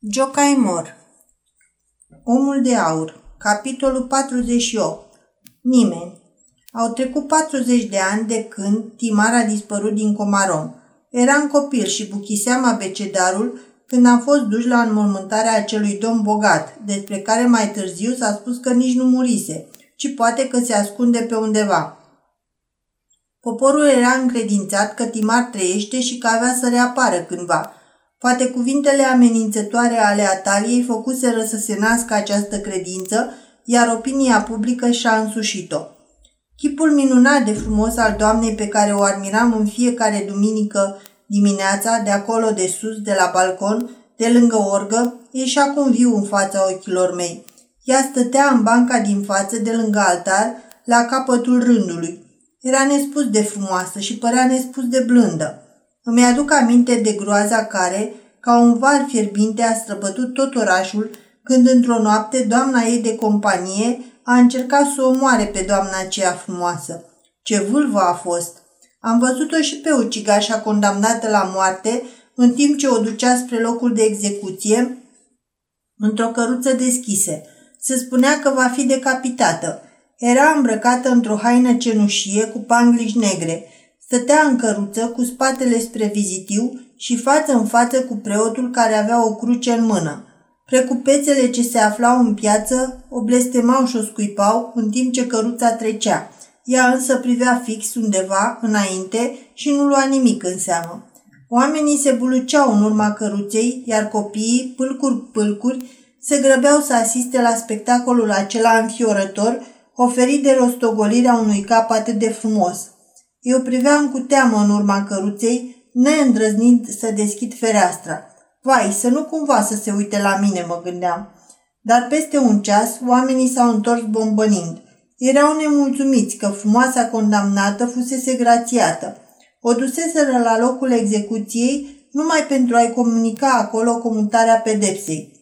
Jocaimor Omul de aur. Capitolul 48 Nimeni. Au trecut 40 de ani de când Timar a dispărut din Comarom. Eram copil și buchiseam abecedarul când am fost duși la înmormântarea acelui domn bogat, despre care mai târziu s-a spus că nici nu murise, ci poate că se ascunde pe undeva. Poporul era încredințat că Timar trăiește și că avea să reapară cândva – Poate cuvintele amenințătoare ale Ataliei făcuseră să se nască această credință, iar opinia publică și-a însușit-o. Chipul minunat de frumos al doamnei pe care o admiram în fiecare duminică dimineața, de acolo de sus, de la balcon, de lângă orgă, ieșea acum viu în fața ochilor mei. Ea stătea în banca din față, de lângă altar, la capătul rândului. Era nespus de frumoasă și părea nespus de blândă. Îmi aduc aminte de groaza care, ca un var fierbinte, a străbătut tot orașul când într-o noapte doamna ei de companie a încercat să o moare pe doamna aceea frumoasă. Ce vâlvă a fost! Am văzut-o și pe ucigașa condamnată la moarte în timp ce o ducea spre locul de execuție într-o căruță deschise. Se spunea că va fi decapitată. Era îmbrăcată într-o haină cenușie cu pangliși negre – Stătea în căruță cu spatele spre vizitiu și față în față cu preotul care avea o cruce în mână. Precupețele ce se aflau în piață o blestemau și o scuipau în timp ce căruța trecea. Ea însă privea fix undeva înainte și nu lua nimic în seamă. Oamenii se buluceau în urma căruței, iar copiii, pâlcuri-pâlcuri, se grăbeau să asiste la spectacolul acela înfiorător oferit de rostogolirea unui cap atât de frumos – eu priveam cu teamă în urma căruței, neîndrăznind să deschid fereastra. Vai, să nu cumva să se uite la mine, mă gândeam. Dar peste un ceas, oamenii s-au întors bombănind. Erau nemulțumiți că frumoasa condamnată fusese grațiată. O duseseră la locul execuției numai pentru a-i comunica acolo comutarea pedepsei.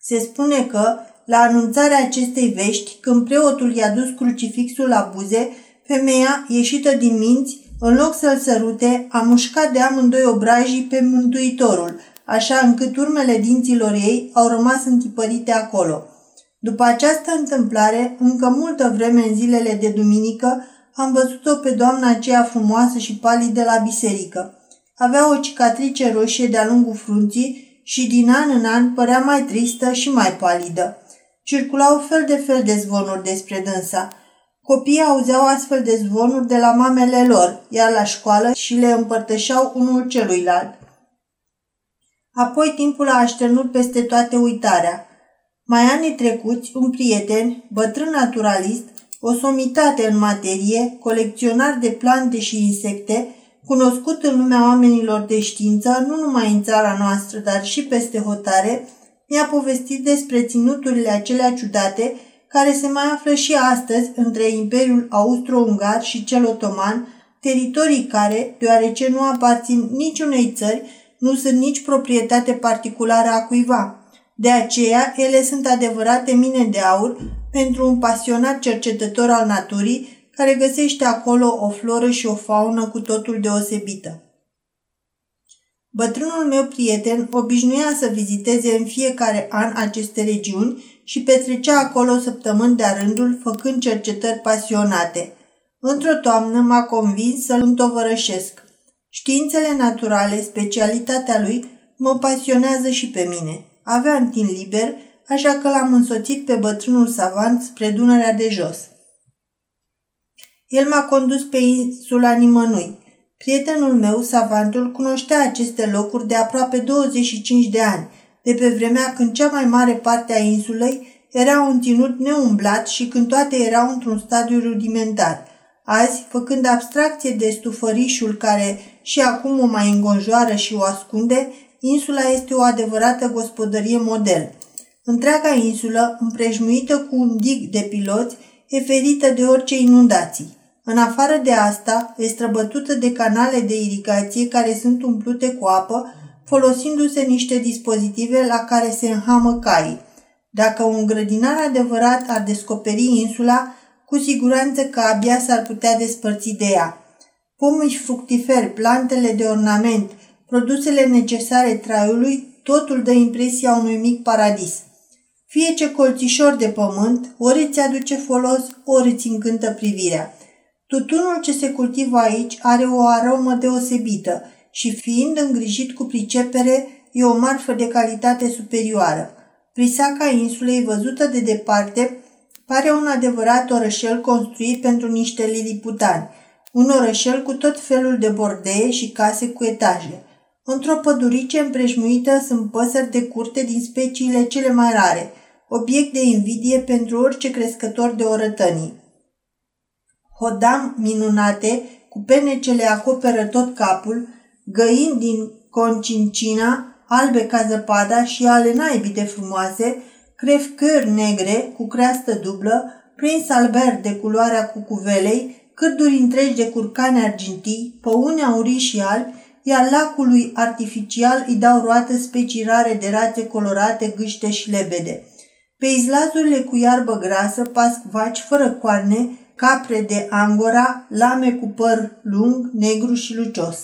Se spune că, la anunțarea acestei vești, când preotul i-a dus crucifixul la buze, Femeia, ieșită din minți, în loc să-l sărute, a mușcat de amândoi obrajii pe mântuitorul, așa încât urmele dinților ei au rămas întipărite acolo. După această întâmplare, încă multă vreme în zilele de duminică, am văzut-o pe doamna aceea frumoasă și palidă la biserică. Avea o cicatrice roșie de-a lungul frunții și din an în an părea mai tristă și mai palidă. Circulau fel de fel de zvonuri despre dânsa – Copiii auzeau astfel de zvonuri de la mamele lor, iar la școală și le împărtășeau unul celuilalt. Apoi timpul a așternut peste toate uitarea. Mai anii trecuți, un prieten, bătrân naturalist, o somitate în materie, colecționar de plante și insecte, cunoscut în lumea oamenilor de știință, nu numai în țara noastră, dar și peste hotare, mi-a povestit despre ținuturile acelea ciudate care se mai află și astăzi între Imperiul Austro-Ungar și cel otoman, teritorii care, deoarece nu aparțin niciunei țări, nu sunt nici proprietate particulară a cuiva. De aceea, ele sunt adevărate mine de aur pentru un pasionat cercetător al naturii care găsește acolo o floră și o faună cu totul deosebită. Bătrânul meu prieten obișnuia să viziteze în fiecare an aceste regiuni și petrecea acolo săptămâni de-a rândul, făcând cercetări pasionate. Într-o toamnă m-a convins să-l întovărășesc. Științele naturale, specialitatea lui, mă pasionează și pe mine. Aveam timp liber, așa că l-am însoțit pe bătrânul savant spre Dunărea de jos. El m-a condus pe insula nimănui. Prietenul meu, savantul, cunoștea aceste locuri de aproape 25 de ani – de pe vremea când cea mai mare parte a insulei era un ținut neumblat și când toate erau într-un stadiu rudimentar. Azi, făcând abstracție de stufărișul care și acum o mai îngonjoară și o ascunde, insula este o adevărată gospodărie model. Întreaga insulă, împrejmuită cu un dig de piloți, e ferită de orice inundații. În afară de asta, e străbătută de canale de irigație care sunt umplute cu apă folosindu-se niște dispozitive la care se înhamă caii. Dacă un grădinar adevărat ar descoperi insula, cu siguranță că abia s-ar putea despărți de ea. Pomiși fructiferi, plantele de ornament, produsele necesare traiului totul dă impresia unui mic paradis. Fie ce colțișor de pământ, ori îți aduce folos, ori îți încântă privirea. Tutunul ce se cultivă aici are o aromă deosebită și fiind îngrijit cu pricepere, e o marfă de calitate superioară. Prisaca insulei, văzută de departe, pare un adevărat orășel construit pentru niște liliputani, un orășel cu tot felul de bordee și case cu etaje. Într-o pădurice împrejmuită sunt păsări de curte din speciile cele mai rare, obiect de invidie pentru orice crescător de orătănii. Hodam minunate, cu pene ce le acoperă tot capul, găini din Concincina, albe ca zăpada și ale naibii de frumoase, crefcări negre cu creastă dublă, prins albert de culoarea cucuvelei, cârduri întregi de curcane argintii, păune aurii și albi, iar lacului artificial îi dau roată specii rare de rațe colorate, gâște și lebede. Pe izlazurile cu iarbă grasă pasc vaci fără coarne, capre de angora, lame cu păr lung, negru și lucios.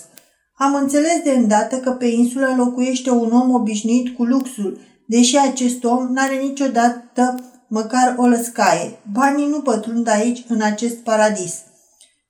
Am înțeles de îndată că pe insulă locuiește un om obișnuit cu luxul, deși acest om n-are niciodată măcar o lăscaie. Banii nu pătrund aici, în acest paradis.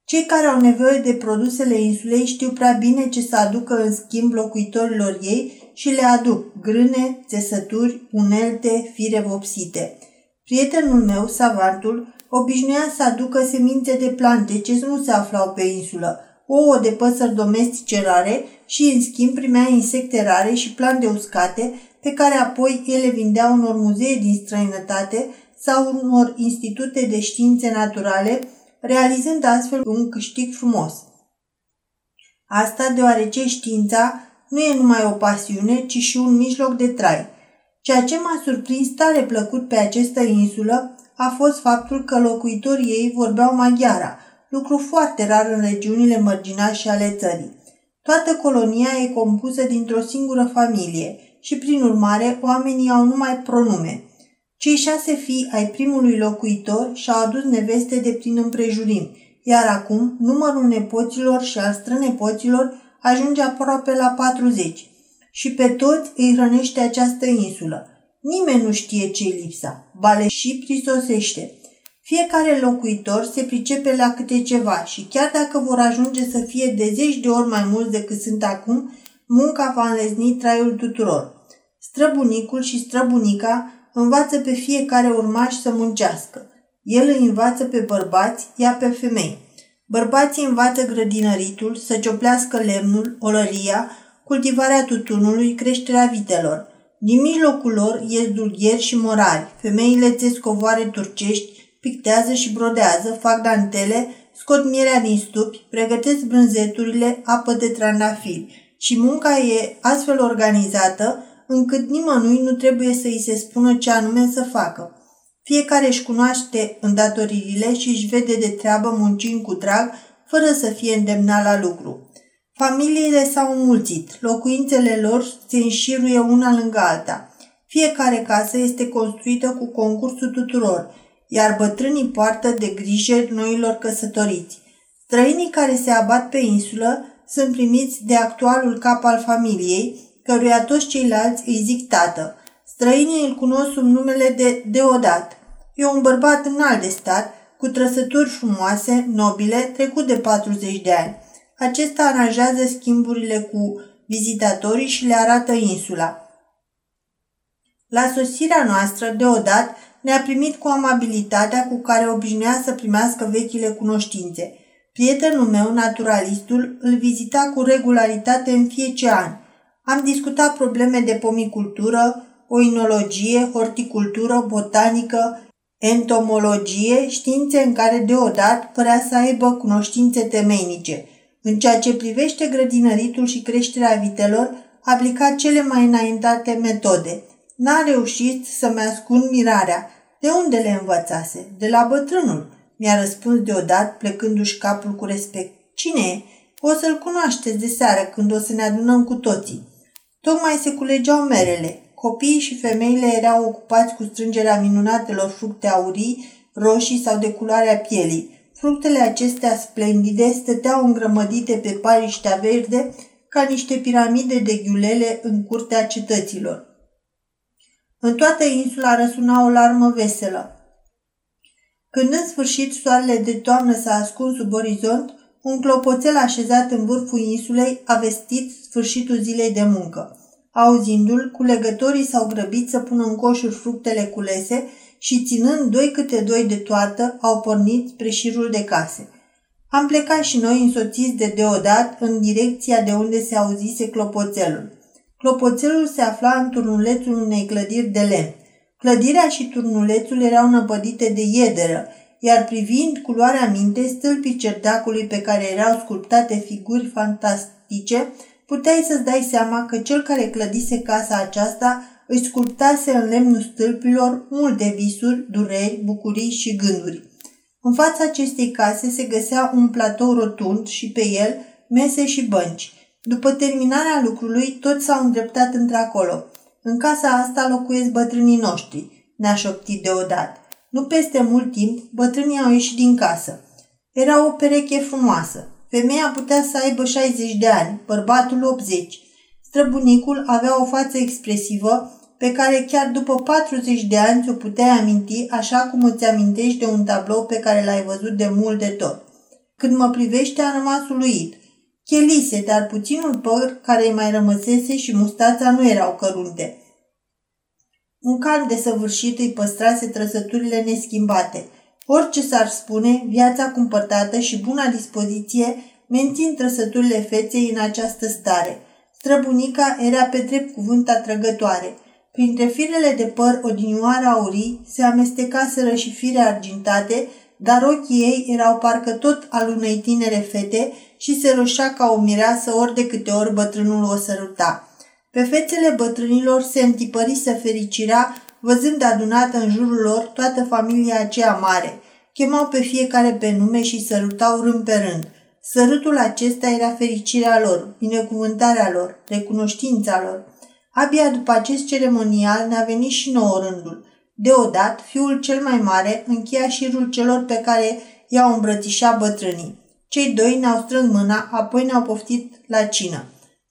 Cei care au nevoie de produsele insulei știu prea bine ce să aducă în schimb locuitorilor ei și le aduc grâne, țesături, unelte, fire vopsite. Prietenul meu, savantul, obișnuia să aducă semințe de plante ce nu se aflau pe insulă, ouă de păsări domestice rare și, în schimb, primea insecte rare și plante uscate, pe care apoi ele vindeau unor muzee din străinătate sau unor institute de științe naturale, realizând astfel un câștig frumos. Asta deoarece știința nu e numai o pasiune, ci și un mijloc de trai. Ceea ce m-a surprins tare plăcut pe această insulă a fost faptul că locuitorii ei vorbeau maghiara, lucru foarte rar în regiunile mărginașe ale țării. Toată colonia e compusă dintr-o singură familie și, prin urmare, oamenii au numai pronume. Cei șase fii ai primului locuitor și-au adus neveste de prin împrejurim, iar acum numărul nepoților și al strănepoților ajunge aproape la 40 și pe toți îi hrănește această insulă. Nimeni nu știe ce lipsa, bale și prisosește. Fiecare locuitor se pricepe la câte ceva și chiar dacă vor ajunge să fie de zeci de ori mai mulți decât sunt acum, munca va înlezni traiul tuturor. Străbunicul și străbunica învață pe fiecare urmaș să muncească. El îi învață pe bărbați, ea pe femei. Bărbații învață grădinăritul, să cioplească lemnul, olăria, cultivarea tutunului, creșterea vitelor. Din mijlocul lor ies dulgheri și morari, femeile țes covoare turcești, pictează și brodează, fac dantele, scot mierea din stupi, pregătesc brânzeturile, apă de trandafiri și munca e astfel organizată încât nimănui nu trebuie să îi se spună ce anume să facă. Fiecare își cunoaște îndatoririle și își vede de treabă muncind cu drag, fără să fie îndemnat la lucru. Familiile s-au înmulțit, locuințele lor se înșiruie una lângă alta. Fiecare casă este construită cu concursul tuturor, iar bătrânii poartă de grijă noilor căsătoriți. Străinii care se abat pe insulă sunt primiți de actualul cap al familiei, căruia toți ceilalți îi zic tată. Străinii îl cunosc sub numele de Deodat. E un bărbat înalt de stat, cu trăsături frumoase, nobile, trecut de 40 de ani. Acesta aranjează schimburile cu vizitatorii și le arată insula. La sosirea noastră, deodată, ne-a primit cu amabilitatea cu care obișnuia să primească vechile cunoștințe. Prietenul meu, naturalistul, îl vizita cu regularitate în fiecare an. Am discutat probleme de pomicultură, oinologie, horticultură, botanică, entomologie, științe în care deodată părea să aibă cunoștințe temeinice. În ceea ce privește grădinăritul și creșterea vitelor, aplica cele mai înaintate metode – N-a reușit să-mi ascund mirarea. De unde le învățase? De la bătrânul, mi-a răspuns deodată, plecându-și capul cu respect. Cine e? O să-l cunoașteți de seară, când o să ne adunăm cu toții. Tocmai se culegeau merele. Copiii și femeile erau ocupați cu strângerea minunatelor fructe aurii, roșii sau de culoarea pielii. Fructele acestea splendide stăteau îngrămădite pe pariștea verde, ca niște piramide de ghiulele în curtea cetăților. În toată insula răsuna o larmă veselă. Când în sfârșit soarele de toamnă s-a ascuns sub orizont, un clopoțel așezat în vârful insulei a vestit sfârșitul zilei de muncă. Auzindu-l, culegătorii s-au grăbit să pună în coșuri fructele culese și ținând doi câte doi de toată, au pornit spre șirul de case. Am plecat și noi însoțiți de Deodat în direcția de unde se auzise clopoțelul. Clopoțelul se afla în turnulețul unei clădiri de lemn. Clădirea și turnulețul erau năpădite de iederă, iar privind culoarea minte stâlpii cerdacului pe care erau sculptate figuri fantastice, puteai să-ți dai seama că cel care clădise casa aceasta îi sculptase în lemnul stâlpilor multe visuri, dureri, bucurii și gânduri. În fața acestei case se găsea un platou rotund și pe el mese și bănci. După terminarea lucrului, toți s-au îndreptat într-acolo. În casa asta locuiesc bătrânii noștri, ne-a șoptit deodată. Nu peste mult timp, bătrânii au ieșit din casă. Era o pereche frumoasă. Femeia putea să aibă 60 de ani, bărbatul 80. Străbunicul avea o față expresivă pe care chiar după 40 de ani ți-o puteai aminti așa cum îți amintești de un tablou pe care l-ai văzut de mult de tot. Când mă privește, a rămas uluit. Chelise, dar puținul păr care îi mai rămăsese și mustața nu erau cărunte. Un calm desăvârșit îi păstrase trăsăturile neschimbate. Orice s-ar spune, viața cumpătată și buna dispoziție mențin trăsăturile feței în această stare. Străbunica era pe drept cuvânt atrăgătoare – Printre firele de păr odinioară aurii se amestecaseră și fire argintate, dar ochii ei erau parcă tot al unei tinere fete și se roșea ca o mireasă ori de câte ori bătrânul o săruta. Pe fețele bătrânilor se întipărise fericirea, văzând adunată în jurul lor toată familia aceea mare. Chemau pe fiecare pe nume și sărutau rând pe rând. Sărutul acesta era fericirea lor, binecuvântarea lor, recunoștința lor. Abia după acest ceremonial ne-a venit și nouă rândul. Deodat, fiul cel mai mare încheia șirul celor pe care i-au îmbrățișat bătrânii. Cei doi ne-au strâns mâna, apoi ne-au poftit la cină.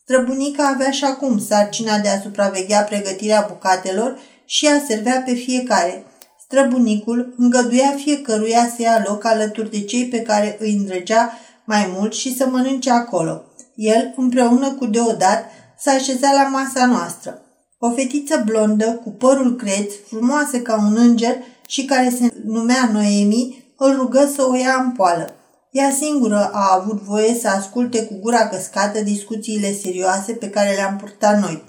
Străbunica avea și acum sarcina de a supraveghea pregătirea bucatelor și a servea pe fiecare. Străbunicul îngăduia fiecăruia să ia loc alături de cei pe care îi îndrăgea mai mult și să mănânce acolo. El, împreună cu Deodat, s-a așezat la masa noastră. O fetiță blondă, cu părul creț, frumoasă ca un înger și care se numea Noemi, îl rugă să o ia în poală. Ea singură a avut voie să asculte cu gura căscată discuțiile serioase pe care le-am purtat noi.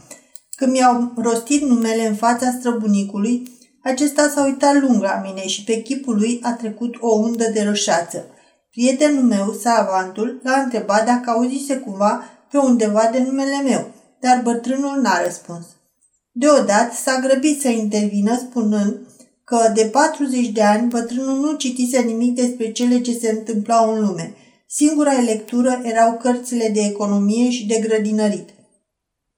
Când mi-au rostit numele în fața străbunicului, acesta s-a uitat lung la mine și pe chipul lui a trecut o undă de roșață. Prietenul meu, savantul, l-a întrebat dacă auzise cumva pe undeva de numele meu dar bătrânul n-a răspuns. Deodată s-a grăbit să intervină spunând că de 40 de ani bătrânul nu citise nimic despre cele ce se întâmplau în lume. Singura lectură erau cărțile de economie și de grădinărit.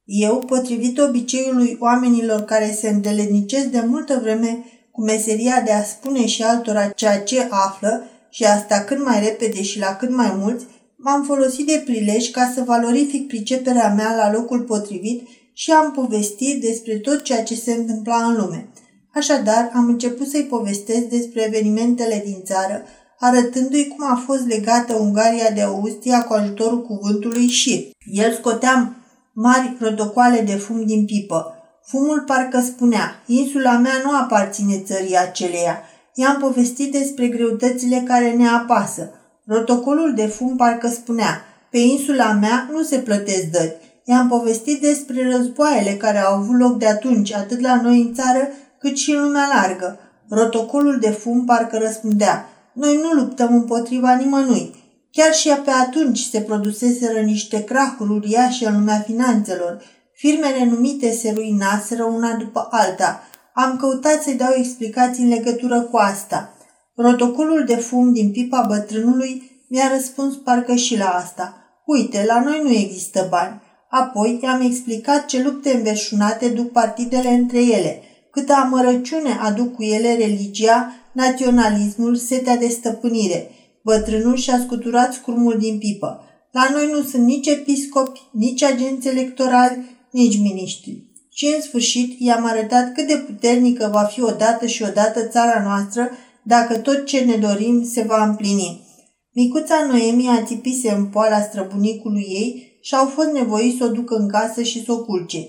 Eu, potrivit obiceiului oamenilor care se îndeletnicesc de multă vreme cu meseria de a spune și altora ceea ce află, și asta cât mai repede și la cât mai mulți, M-am folosit de prilej ca să valorific priceperea mea la locul potrivit și am povestit despre tot ceea ce se întâmpla în lume. Așadar, am început să-i povestesc despre evenimentele din țară, arătându-i cum a fost legată Ungaria de Austria cu ajutorul cuvântului și. El scotea mari protocoale de fum din pipă. Fumul parcă spunea, insula mea nu aparține țării aceleia. I-am povestit despre greutățile care ne apasă. Protocolul de fum parcă spunea, pe insula mea nu se plătesc dări. I-am povestit despre războaiele care au avut loc de atunci, atât la noi în țară, cât și în lumea largă. Protocolul de fum parcă răspundea, noi nu luptăm împotriva nimănui. Chiar și pe atunci se produseseră niște crahuri uriașe în lumea finanțelor. Firmele numite se ruinaseră una după alta. Am căutat să-i dau explicații în legătură cu asta. Protocolul de fum din pipa bătrânului mi-a răspuns parcă și la asta. Uite, la noi nu există bani. Apoi i-am explicat ce lupte înverșunate duc partidele între ele, câtă amărăciune aduc cu ele religia, naționalismul, setea de stăpânire. Bătrânul și-a scuturat scurmul din pipă. La noi nu sunt nici episcopi, nici agenți electorali, nici miniștri. Și în sfârșit i-am arătat cât de puternică va fi odată și odată țara noastră dacă tot ce ne dorim se va împlini. Micuța Noemi a țipise în poala străbunicului ei și au fost nevoiți să o ducă în casă și să o culce.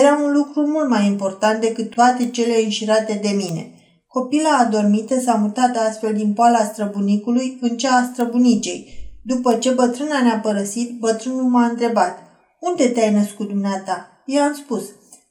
Era un lucru mult mai important decât toate cele înșirate de mine. Copila adormită s-a mutat astfel din poala străbunicului în cea a străbunicei. După ce bătrâna ne-a părăsit, bătrânul m-a întrebat, Unde te-ai născut dumneata? I-am spus,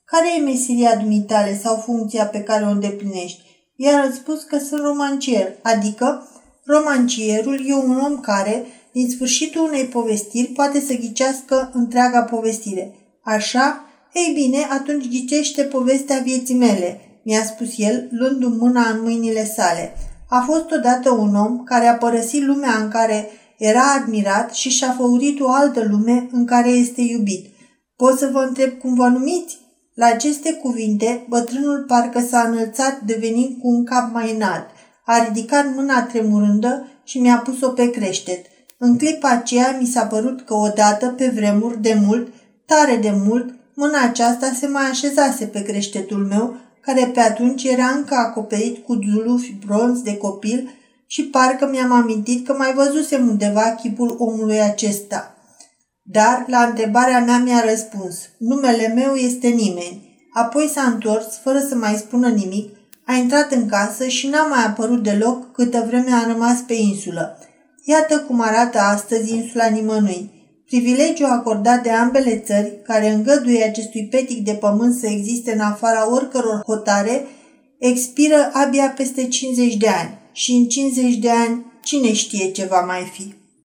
care e meseria dumitale sau funcția pe care o îndeplinești? I-a răspuns că sunt romancier, adică romancierul e un om care, din sfârșitul unei povestiri, poate să ghicească întreaga povestire. Așa? Ei bine, atunci ghicește povestea vieții mele, mi-a spus el, luându-mi mâna în mâinile sale. A fost odată un om care a părăsit lumea în care era admirat și și-a făurit o altă lume în care este iubit. Pot să vă întreb cum vă numiți? La aceste cuvinte, bătrânul parcă s-a înălțat devenind cu un cap mai înalt. A ridicat mâna tremurândă și mi-a pus-o pe creștet. În clipa aceea mi s-a părut că odată, pe vremuri, de mult, tare de mult, mâna aceasta se mai așezase pe creștetul meu, care pe atunci era încă acoperit cu zulufi bronz de copil și parcă mi-am amintit că mai văzusem undeva chipul omului acesta. Dar la întrebarea mea mi-a răspuns, numele meu este nimeni. Apoi s-a întors, fără să mai spună nimic, a intrat în casă și n-a mai apărut deloc câtă vreme a rămas pe insulă. Iată cum arată astăzi insula nimănui. Privilegiul acordat de ambele țări, care îngăduie acestui petic de pământ să existe în afara oricăror hotare, expiră abia peste 50 de ani și în 50 de ani cine știe ce va mai fi.